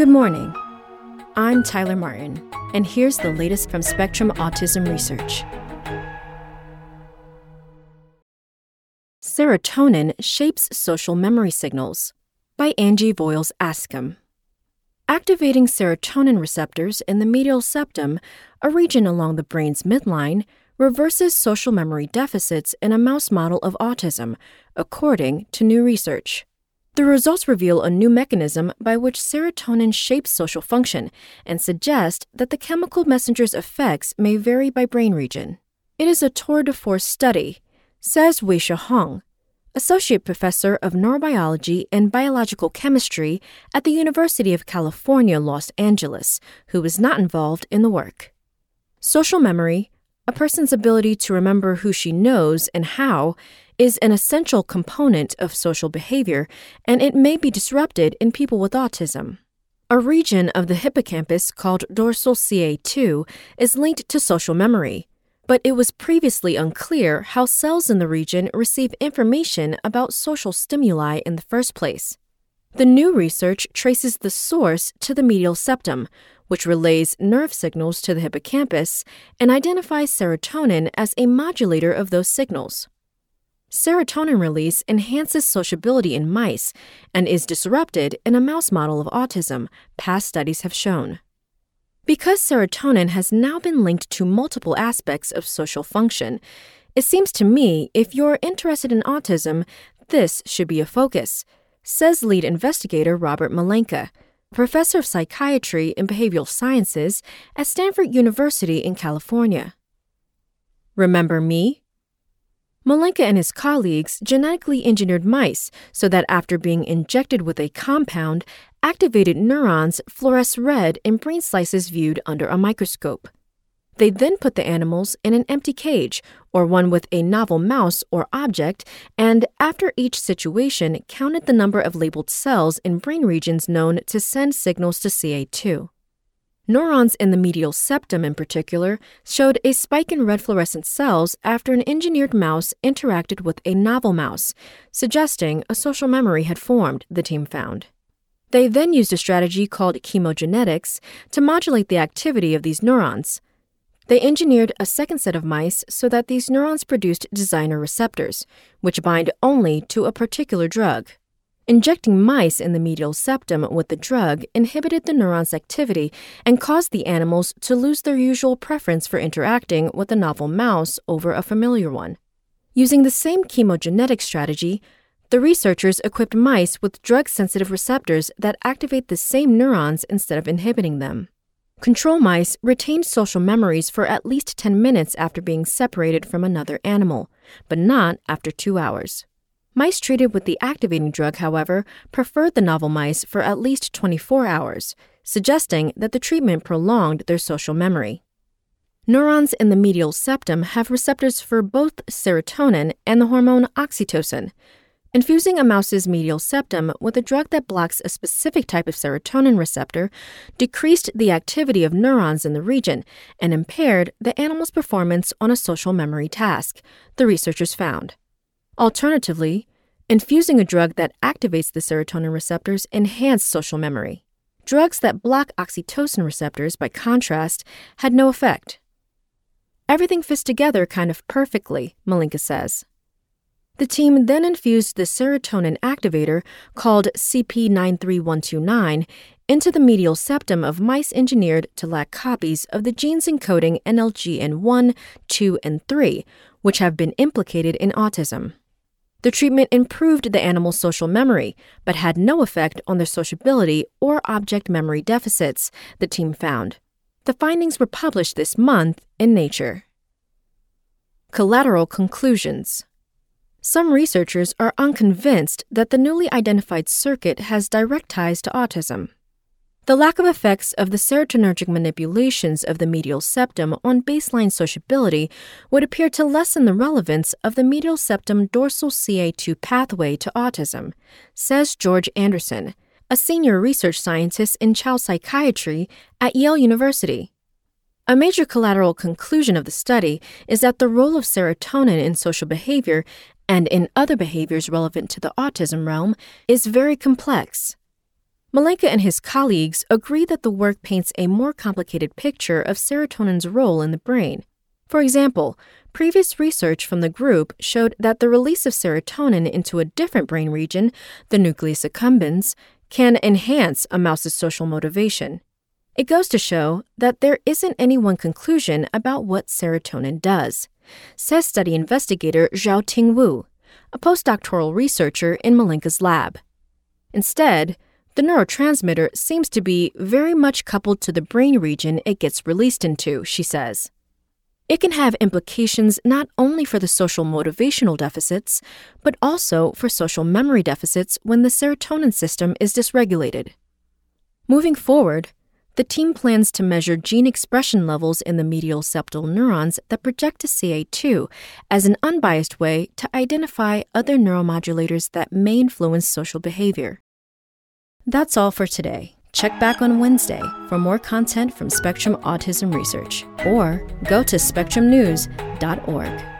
Good morning. I'm Tyler Martin, and here's the latest from Spectrum Autism Research. Serotonin Shapes Social Memory Signals by Angie Voyles Askham. Activating serotonin receptors in the medial septum, a region along the brain's midline, reverses social memory deficits in a mouse model of autism, according to new research. The results reveal a new mechanism by which serotonin shapes social function and suggest that the chemical messenger's effects may vary by brain region. It is a tour de force study, says Weizhe Hong, Associate Professor of Neurobiology and Biological Chemistry at the University of California, Los Angeles, who was not involved in the work. Social memory, a person's ability to remember who she knows and how is an essential component of social behavior, and it may be disrupted in people with autism. A region of the hippocampus called dorsal CA2 is linked to social memory, but it was previously unclear how cells in the region receive information about social stimuli in the first place. The new research traces the source to the medial septum, which relays nerve signals to the hippocampus and identifies serotonin as a modulator of those signals. Serotonin release enhances sociability in mice and is disrupted in a mouse model of autism, past studies have shown. Because serotonin has now been linked to multiple aspects of social function, it seems to me if you're interested in autism, this should be a focus, says lead investigator Robert Malenka professor of psychiatry and behavioral sciences at Stanford University in California. Remember me? Malenka and his colleagues genetically engineered mice so that after being injected with a compound, activated neurons fluoresce red in brain slices viewed under a microscope. They then put the animals in an empty cage, or one with a novel mouse or object, and after each situation, counted the number of labeled cells in brain regions known to send signals to CA2. Neurons in the medial septum, in particular, showed a spike in red fluorescent cells after an engineered mouse interacted with a novel mouse, suggesting a social memory had formed, the team found. They then used a strategy called chemogenetics to modulate the activity of these neurons. They engineered a second set of mice so that these neurons produced designer receptors, which bind only to a particular drug. Injecting mice in the medial septum with the drug inhibited the neuron's activity and caused the animals to lose their usual preference for interacting with a novel mouse over a familiar one. Using the same chemogenetic strategy, the researchers equipped mice with drug sensitive receptors that activate the same neurons instead of inhibiting them. Control mice retained social memories for at least 10 minutes after being separated from another animal, but not after two hours. Mice treated with the activating drug, however, preferred the novel mice for at least 24 hours, suggesting that the treatment prolonged their social memory. Neurons in the medial septum have receptors for both serotonin and the hormone oxytocin, Infusing a mouse's medial septum with a drug that blocks a specific type of serotonin receptor decreased the activity of neurons in the region and impaired the animal's performance on a social memory task, the researchers found. Alternatively, infusing a drug that activates the serotonin receptors enhanced social memory. Drugs that block oxytocin receptors, by contrast, had no effect. Everything fits together kind of perfectly, Malenka says. The team then infused the serotonin activator, called CP93129, into the medial septum of mice engineered to lack copies of the genes encoding NLGN1, 2, and 3, which have been implicated in autism. The treatment improved the animal's social memory, but had no effect on their sociability or object memory deficits, the team found. The findings were published this month in Nature. Collateral conclusions. Some researchers are unconvinced that the newly identified circuit has direct ties to autism. The lack of effects of the serotonergic manipulations of the medial septum on baseline sociability would appear to lessen the relevance of the medial septum dorsal CA2 pathway to autism, says George Anderson, a senior research scientist in child psychiatry at Yale University. A major collateral conclusion of the study is that the role of serotonin in social behavior and in other behaviors relevant to the autism realm is very complex. Malenka and his colleagues agree that the work paints a more complicated picture of serotonin's role in the brain. For example, previous research from the group showed that the release of serotonin into a different brain region, the nucleus accumbens, can enhance a mouse's social motivation. It goes to show that there isn't any one conclusion about what serotonin does, says study investigator Xiaoting Wu, a postdoctoral researcher in Malenka's lab. Instead, the neurotransmitter seems to be very much coupled to the brain region it gets released into, she says. It can have implications not only for the social motivational deficits, but also for social memory deficits when the serotonin system is dysregulated. Moving forward, the team plans to measure gene expression levels in the medial septal neurons that project to CA2 as an unbiased way to identify other neuromodulators that may influence social behavior. That's all for today. Check back on Wednesday for more content from Spectrum Autism Research or go to spectrumnews.org.